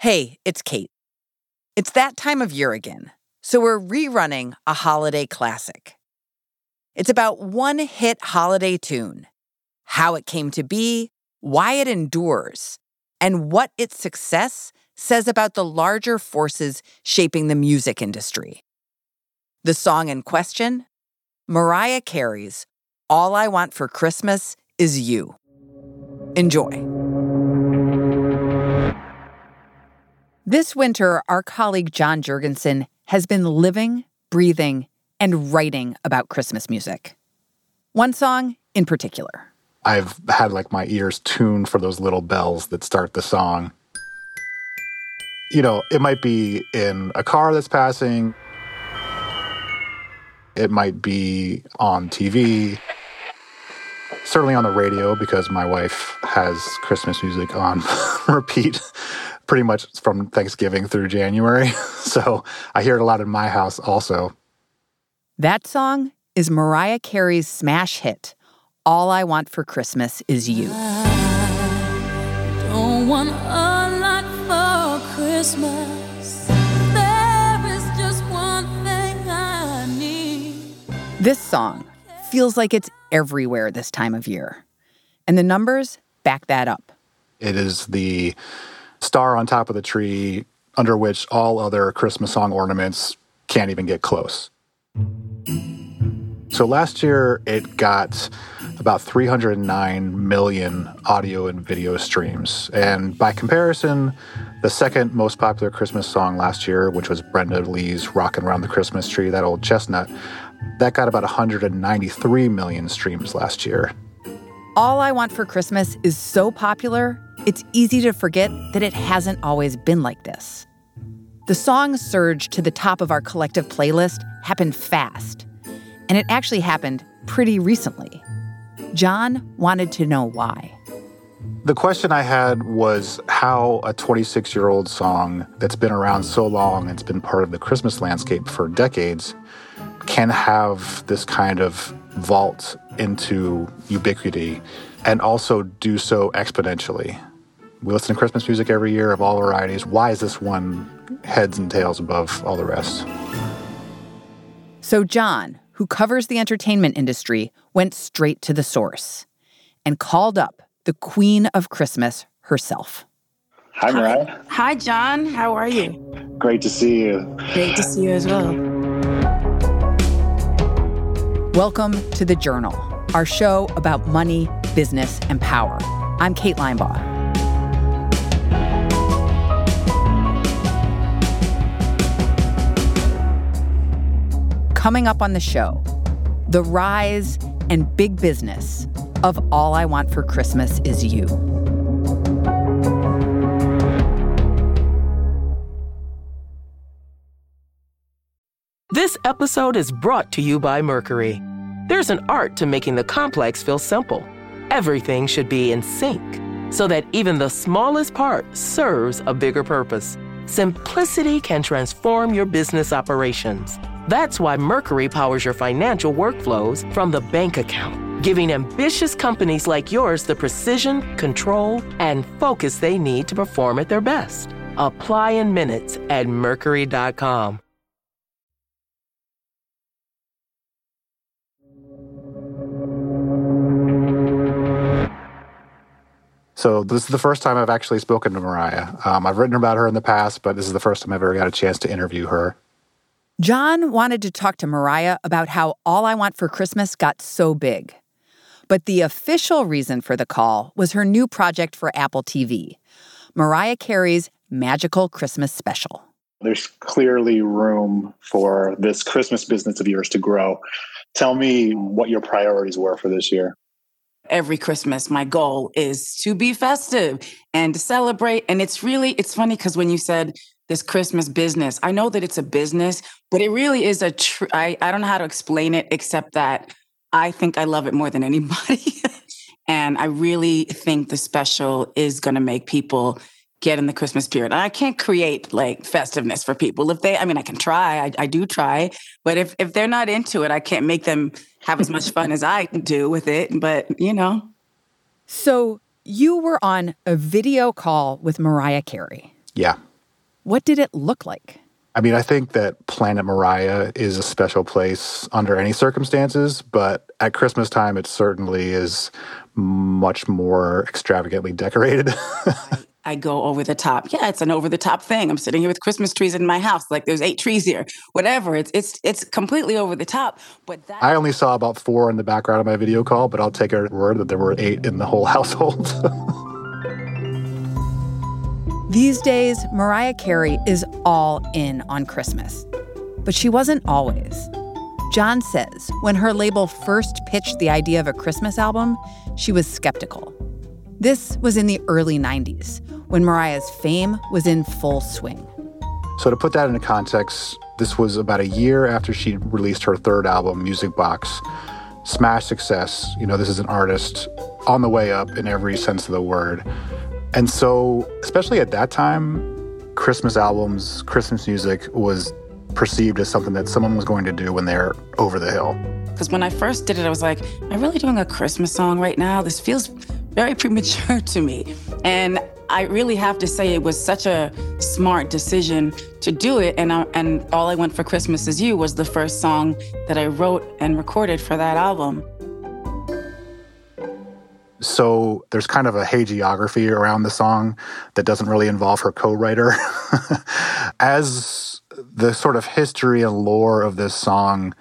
Hey, it's Kate. It's that time of year again, so we're rerunning a holiday classic. It's about one hit holiday tune, how it came to be, why it endures, and what its success says about the larger forces shaping the music industry. The song in question Mariah Carey's All I Want for Christmas Is You. Enjoy. This winter, our colleague John Jurgensen has been living, breathing, and writing about Christmas music. One song in particular. I've had like my ears tuned for those little bells that start the song. You know, it might be in a car that's passing, it might be on TV, certainly on the radio because my wife has Christmas music on repeat pretty much from Thanksgiving through January. so I hear it a lot in my house also. That song is Mariah Carey's smash hit, All I Want for Christmas Is You. don't want a lot for Christmas. There is just one thing I need. This song feels like it's everywhere this time of year. And the numbers back that up. It is the star on top of the tree under which all other Christmas song ornaments can't even get close. So last year it got about 309 million audio and video streams. And by comparison, the second most popular Christmas song last year, which was Brenda Lee's Rockin' Around the Christmas Tree, that old chestnut, that got about 193 million streams last year. All I Want for Christmas is so popular, it's easy to forget that it hasn't always been like this. The song surge to the top of our collective playlist happened fast, and it actually happened pretty recently. John wanted to know why. The question I had was how a 26 year old song that's been around so long, it's been part of the Christmas landscape for decades, can have this kind of vault into ubiquity and also do so exponentially. We listen to Christmas music every year of all varieties. Why is this one heads and tails above all the rest? So, John, who covers the entertainment industry, went straight to the source and called up the Queen of Christmas herself. Hi, Mariah. Hi, John. How are you? Great to see you. Great to see you as well. Welcome to The Journal, our show about money, business, and power. I'm Kate Linebaugh. Coming up on the show, the rise and big business of All I Want for Christmas Is You. This episode is brought to you by Mercury. There's an art to making the complex feel simple. Everything should be in sync so that even the smallest part serves a bigger purpose. Simplicity can transform your business operations. That's why Mercury powers your financial workflows from the bank account, giving ambitious companies like yours the precision, control, and focus they need to perform at their best. Apply in minutes at Mercury.com. So this is the first time I've actually spoken to Mariah. Um, I've written about her in the past, but this is the first time I've ever got a chance to interview her. John wanted to talk to Mariah about how All I Want for Christmas got so big. But the official reason for the call was her new project for Apple TV, Mariah Carey's Magical Christmas Special. There's clearly room for this Christmas business of yours to grow. Tell me what your priorities were for this year. Every Christmas, my goal is to be festive and to celebrate. And it's really, it's funny because when you said this Christmas business, I know that it's a business, but it really is a tr- I, I don't know how to explain it except that I think I love it more than anybody. and I really think the special is going to make people get in the Christmas spirit. I can't create like festiveness for people. If they, I mean, I can try, I, I do try, but if, if they're not into it, I can't make them have as much fun as I do with it. But, you know. So you were on a video call with Mariah Carey. Yeah. What did it look like? I mean, I think that Planet Mariah is a special place under any circumstances, but at Christmas time, it certainly is much more extravagantly decorated. I go over the top. Yeah, it's an over the top thing. I'm sitting here with Christmas trees in my house. Like there's eight trees here. Whatever. It's it's it's completely over the top. But that I only saw about four in the background of my video call, but I'll take her word that there were eight in the whole household. These days, Mariah Carey is all in on Christmas. But she wasn't always. John says when her label first pitched the idea of a Christmas album, she was skeptical. This was in the early 90s, when Mariah's fame was in full swing. So, to put that into context, this was about a year after she released her third album, Music Box. Smash success. You know, this is an artist on the way up in every sense of the word. And so, especially at that time, Christmas albums, Christmas music was perceived as something that someone was going to do when they're over the hill. Because when I first did it, I was like, am I really doing a Christmas song right now? This feels very premature to me. And I really have to say it was such a smart decision to do it. And, I, and All I Want for Christmas Is You was the first song that I wrote and recorded for that album. So there's kind of a hagiography around the song that doesn't really involve her co writer. As the sort of history and lore of this song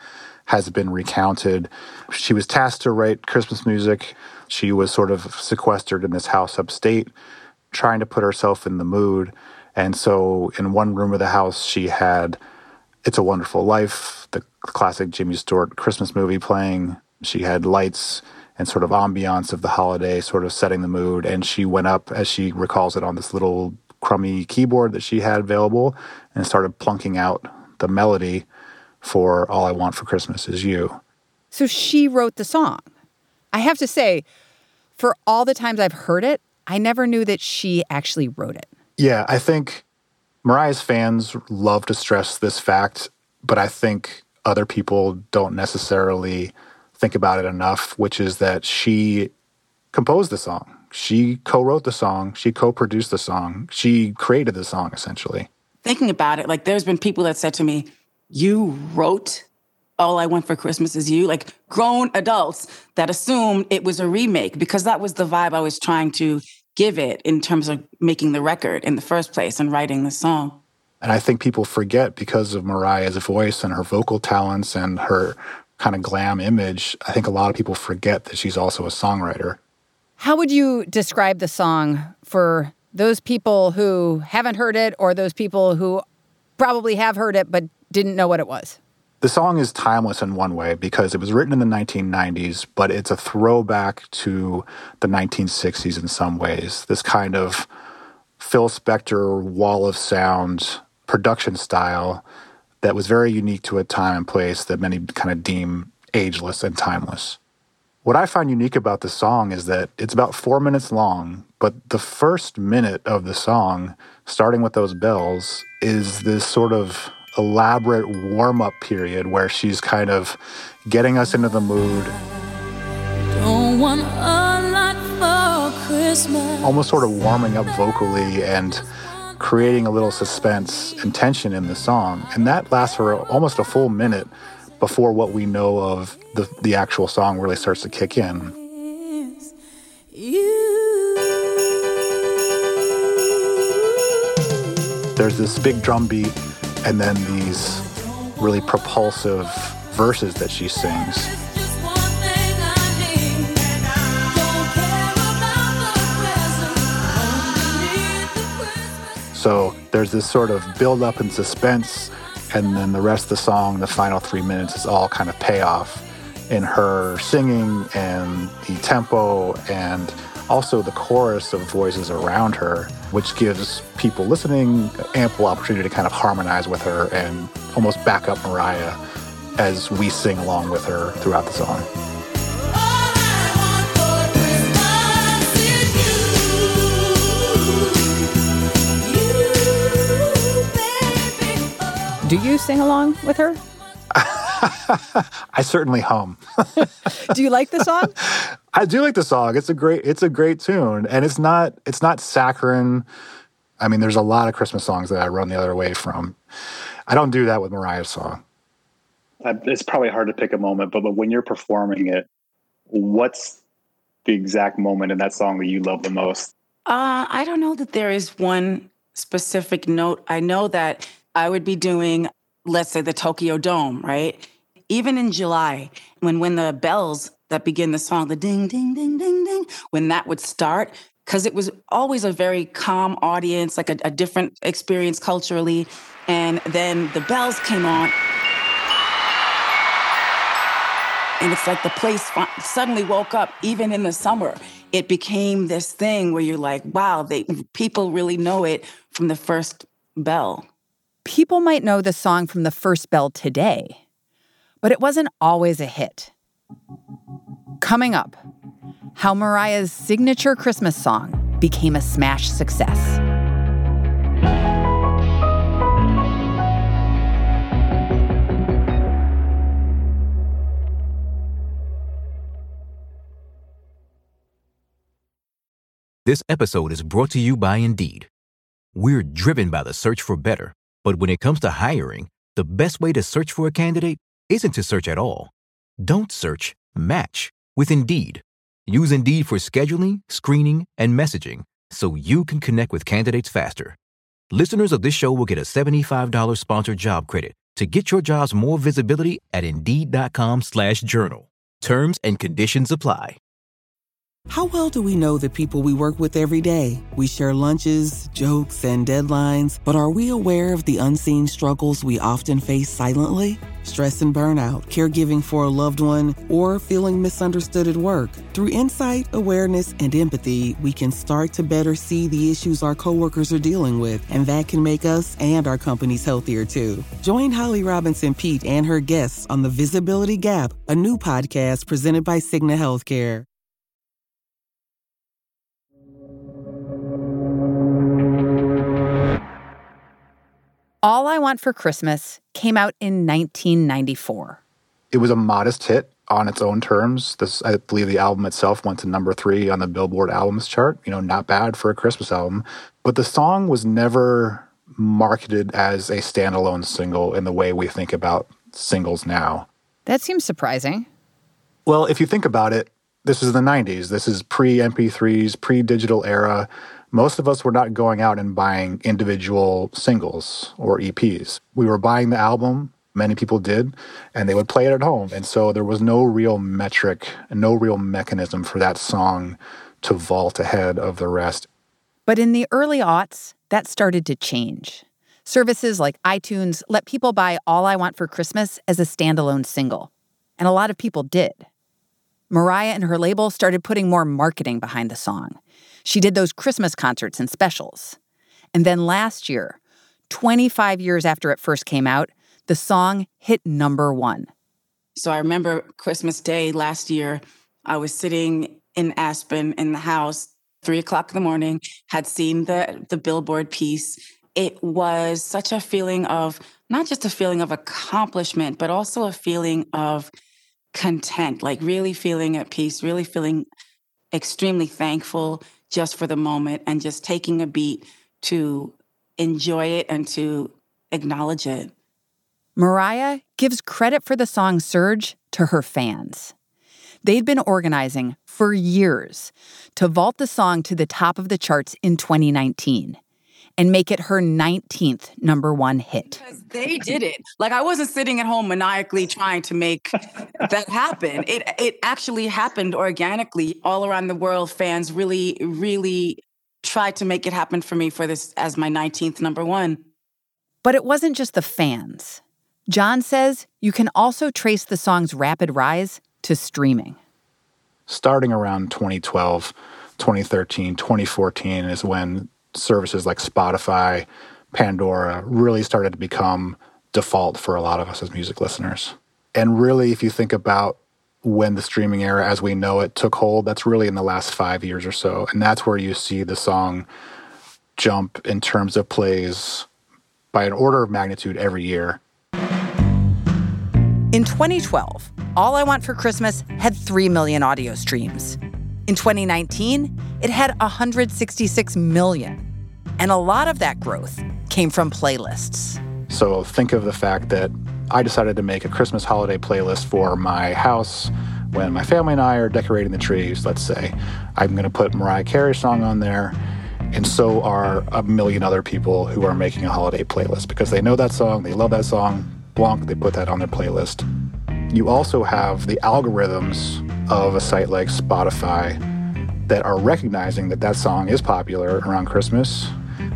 has been recounted, she was tasked to write Christmas music. She was sort of sequestered in this house upstate, trying to put herself in the mood. And so in one room of the house, she had It's a Wonderful Life, the classic Jimmy Stewart Christmas movie playing. She had lights and sort of ambiance of the holiday, sort of setting the mood. And she went up, as she recalls it, on this little crummy keyboard that she had available and started plunking out the melody for All I Want for Christmas Is You. So she wrote the song. I have to say, for all the times I've heard it, I never knew that she actually wrote it. Yeah, I think Mariah's fans love to stress this fact, but I think other people don't necessarily think about it enough, which is that she composed the song. She co wrote the song. She co produced the song. She created the song, essentially. Thinking about it, like there's been people that said to me, You wrote All I Want for Christmas Is You? Like grown adults that assumed it was a remake because that was the vibe I was trying to give it in terms of making the record in the first place and writing the song. And I think people forget because of Mariah's voice and her vocal talents and her kind of glam image, I think a lot of people forget that she's also a songwriter. How would you describe the song for those people who haven't heard it or those people who probably have heard it but didn't know what it was? The song is timeless in one way because it was written in the 1990s, but it's a throwback to the 1960s in some ways. This kind of Phil Spector wall of sound production style that was very unique to a time and place that many kind of deem ageless and timeless. What I find unique about the song is that it's about four minutes long, but the first minute of the song, starting with those bells, is this sort of elaborate warm up period where she's kind of getting us into the mood. Don't want a lot for Christmas. Almost sort of warming up vocally and creating a little suspense and tension in the song. And that lasts for almost a full minute before what we know of the, the actual song really starts to kick in. There's this big drum beat and then these really propulsive verses that she sings. So there's this sort of build up and suspense, and then the rest of the song, the final three minutes, is all kind of payoff in her singing and the tempo and also the chorus of voices around her, which gives people listening ample opportunity to kind of harmonize with her and almost back up Mariah as we sing along with her throughout the song. Do you sing along with her? I certainly hum. do you like the song? I do like the song. It's a great it's a great tune and it's not it's not saccharine. I mean, there's a lot of Christmas songs that I run the other way from. I don't do that with Mariah's song. It's probably hard to pick a moment, but when you're performing it, what's the exact moment in that song that you love the most? Uh, I don't know that there is one specific note. I know that I would be doing, let's say, the Tokyo Dome, right? Even in July, when when the bells that begin the song, the ding, ding, ding, ding, ding, when that would start, because it was always a very calm audience, like a, a different experience culturally. And then the bells came on. And it's like the place suddenly woke up, even in the summer. It became this thing where you're like, wow, they, people really know it from the first bell. People might know the song from the first bell today, but it wasn't always a hit. Coming up, how Mariah's signature Christmas song became a smash success. This episode is brought to you by Indeed. We're driven by the search for better, but when it comes to hiring, the best way to search for a candidate isn't to search at all. Don't search, match with Indeed. Use Indeed for scheduling, screening, and messaging so you can connect with candidates faster. Listeners of this show will get a $75 sponsored job credit to get your jobs more visibility at Indeed.com slash journal. Terms and conditions apply. How well do we know the people we work with every day? We share lunches, jokes, and deadlines, but are we aware of the unseen struggles we often face silently? Stress and burnout, caregiving for a loved one, or feeling misunderstood at work. Through insight, awareness, and empathy, we can start to better see the issues our coworkers are dealing with, and that can make us and our companies healthier too. Join Holly Robinson Peete and her guests on The Visibility Gap, a new podcast presented by Cigna Healthcare. All I Want for Christmas came out in 1994. It was a modest hit on its own terms. This, I believe, the album itself went to number three on the Billboard albums chart. You know, not bad for a Christmas album. But the song was never marketed as a standalone single in the way we think about singles now. That seems surprising. Well, if you think about it, this is the 90s. This is pre MP3s, pre digital era most of us were not going out and buying individual singles or EPs. We were buying the album, many people did, and they would play it at home. And so there was no real metric, no real mechanism for that song to vault ahead of the rest. But in the early aughts, that started to change. Services like iTunes let people buy All I Want for Christmas as a standalone single. And a lot of people did. Mariah and her label started putting more marketing behind the song. She did those Christmas concerts and specials. And then last year, 25 years after it first came out, the song hit number one. So I remember Christmas Day last year, I was sitting in Aspen in the house, three o'clock in the morning, had seen the, the billboard piece. It was such a feeling of not just a feeling of accomplishment, but also a feeling of content, like really feeling at peace, really feeling extremely thankful just for the moment and just taking a beat to enjoy it and to acknowledge it. Mariah gives credit for the song Surge to her fans. They'd been organizing for years to vault the song to the top of the charts in 2019 and make it her 19th number one hit. Because they did it. Like I wasn't sitting at home maniacally trying to make that happen. It it actually happened organically all around the world. Fans really, really tried to make it happen for me for this as my 19th number one. But it wasn't just the fans. John says you can also trace the song's rapid rise to streaming. Starting around 2012, 2013, 2014 is when services like Spotify, Pandora really started to become default for a lot of us as music listeners. And really, if you think about when the streaming era as we know it took hold, that's really in the last five years or so. And that's where you see the song jump in terms of plays by an order of magnitude every year. In 2012, All I Want for Christmas had 3 million audio streams. In 2019, it had 166 million. And a lot of that growth came from playlists. So think of the fact that I decided to make a Christmas holiday playlist for my house when my family and I are decorating the trees, let's say. I'm going to put Mariah Carey's song on there. And so are a million other people who are making a holiday playlist because they know that song, they love that song. Blanc, they put that on their playlist. You also have the algorithms of a site like Spotify that are recognizing that that song is popular around Christmas.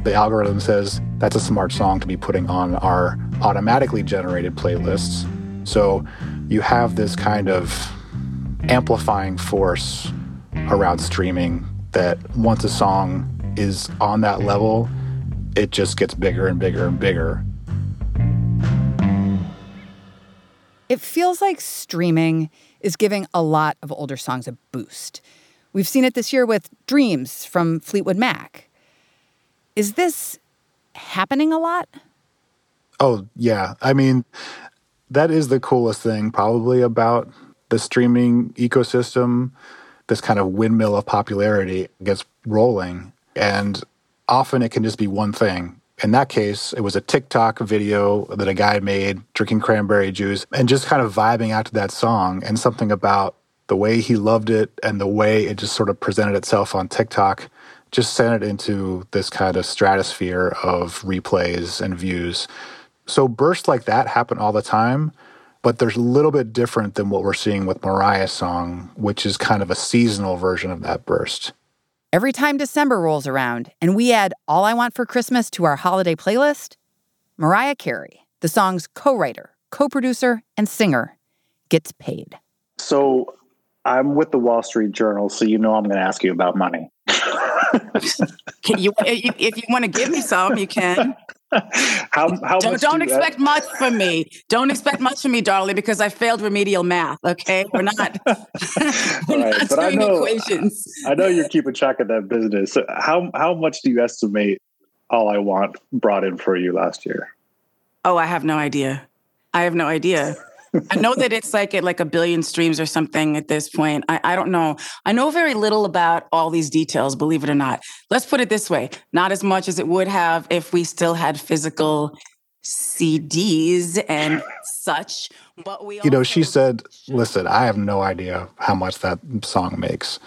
The algorithm says that's a smart song to be putting on our automatically generated playlists. So you have this kind of amplifying force around streaming that once a song is on that level, it just gets bigger and bigger and bigger. It feels like streaming is giving a lot of older songs a boost. We've seen it this year with Dreams from Fleetwood Mac. Is this happening a lot? Oh, yeah. I mean, that is the coolest thing probably about the streaming ecosystem. This kind of windmill of popularity gets rolling. And often it can just be one thing. In that case, it was a TikTok video that a guy made drinking cranberry juice and just kind of vibing out to that song and something about the way he loved it and the way it just sort of presented itself on TikTok just sent it into this kind of stratosphere of replays and views. So bursts like that happen all the time, but there's a little bit different than what we're seeing with Mariah's song, which is kind of a seasonal version of that burst. Every time December rolls around and we add All I Want for Christmas to our holiday playlist, Mariah Carey, the song's co writer, co producer, and singer, gets paid. So I'm with the Wall Street Journal, so you know I'm going to ask you about money. Can you, if, you want to give me some, you can. how how Don't, much don't do expect much from me. Don't expect much from me, darling, because I failed remedial math. Okay, we're not, we're Right, not but I know- equations. I know you're keeping track of that business. So How how much do you estimate all I want brought in for you last year? Oh, I have no idea. I have no idea. I know that it's like at like a billion streams or something at this point. I, I don't know. I know very little about all these details, believe it or not. Let's put it this way not as much as it would have if we still had physical CDs and such. But we You know, she said, Listen, I have no idea how much that song makes.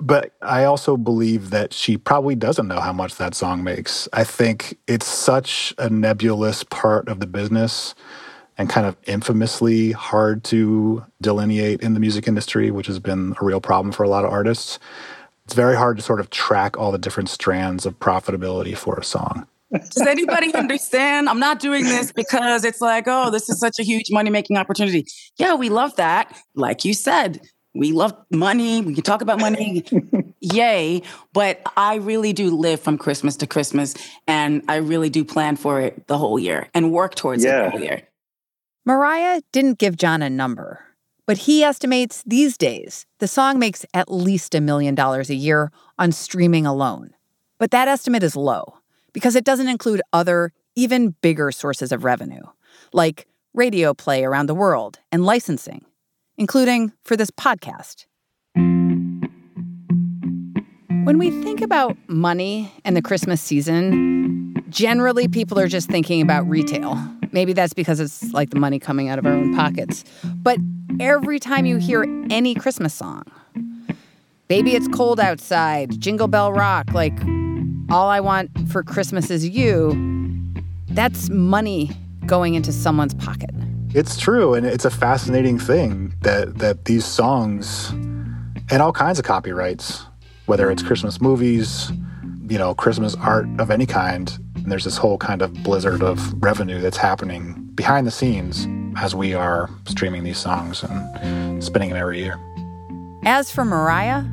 But I also believe that she probably doesn't know how much that song makes. I think it's such a nebulous part of the business and kind of infamously hard to delineate in the music industry, which has been a real problem for a lot of artists. It's very hard to sort of track all the different strands of profitability for a song. Does anybody understand? I'm not doing this because it's like, oh, this is such a huge money making opportunity. Yeah, we love that. Like you said, we love money. We can talk about money. Yay. But I really do live from Christmas to Christmas and I really do plan for it the whole year and work towards it Yeah. the whole year. Mariah didn't give John a number, but he estimates these days the song makes at least a million dollars a year on streaming alone. But that estimate is low because it doesn't include other, even bigger sources of revenue, like radio play around the world and licensing, including for this podcast. When we think about money and the Christmas season, generally people are just thinking about retail. Maybe that's because it's like the money coming out of our own pockets. But every time you hear any Christmas song, Baby It's Cold Outside, Jingle Bell Rock, like All I Want for Christmas Is You, that's money going into someone's pocket. It's true, and it's a fascinating thing that that these songs and all kinds of copyrights, whether it's Christmas movies, you know, Christmas art of any kind, and there's this whole kind of blizzard of revenue that's happening behind the scenes as we are streaming these songs and spinning them every year. As for Mariah,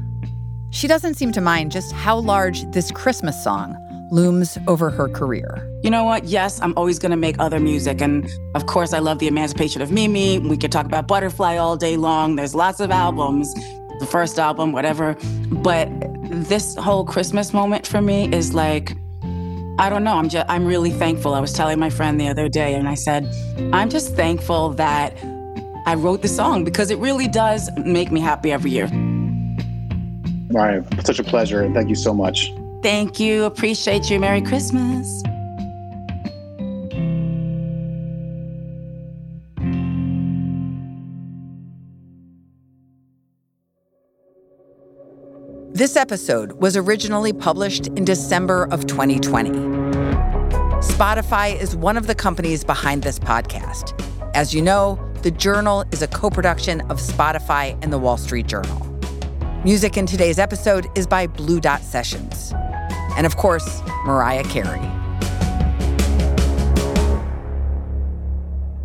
she doesn't seem to mind just how large this Christmas song looms over her career. You know what? Yes, I'm always going to make other music. And of course, I love The Emancipation of Mimi. We could talk about Butterfly all day long. There's lots of albums, the first album, whatever. But this whole Christmas moment for me is like, I don't know. I'm just, I'm really thankful. I was telling my friend the other day, and I said, I'm just thankful that I wrote the song because it really does make me happy every year. All right, such a pleasure, and thank you so much. Thank you. Appreciate you. Merry Christmas. This episode was originally published in December of 2020. Spotify is one of the companies behind this podcast. As you know, The Journal is a co production of Spotify and The Wall Street Journal. Music in today's episode is by Blue Dot Sessions. And of course, Mariah Carey.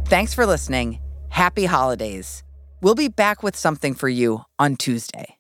Thanks for listening. Happy holidays. We'll be back with something for you on Tuesday.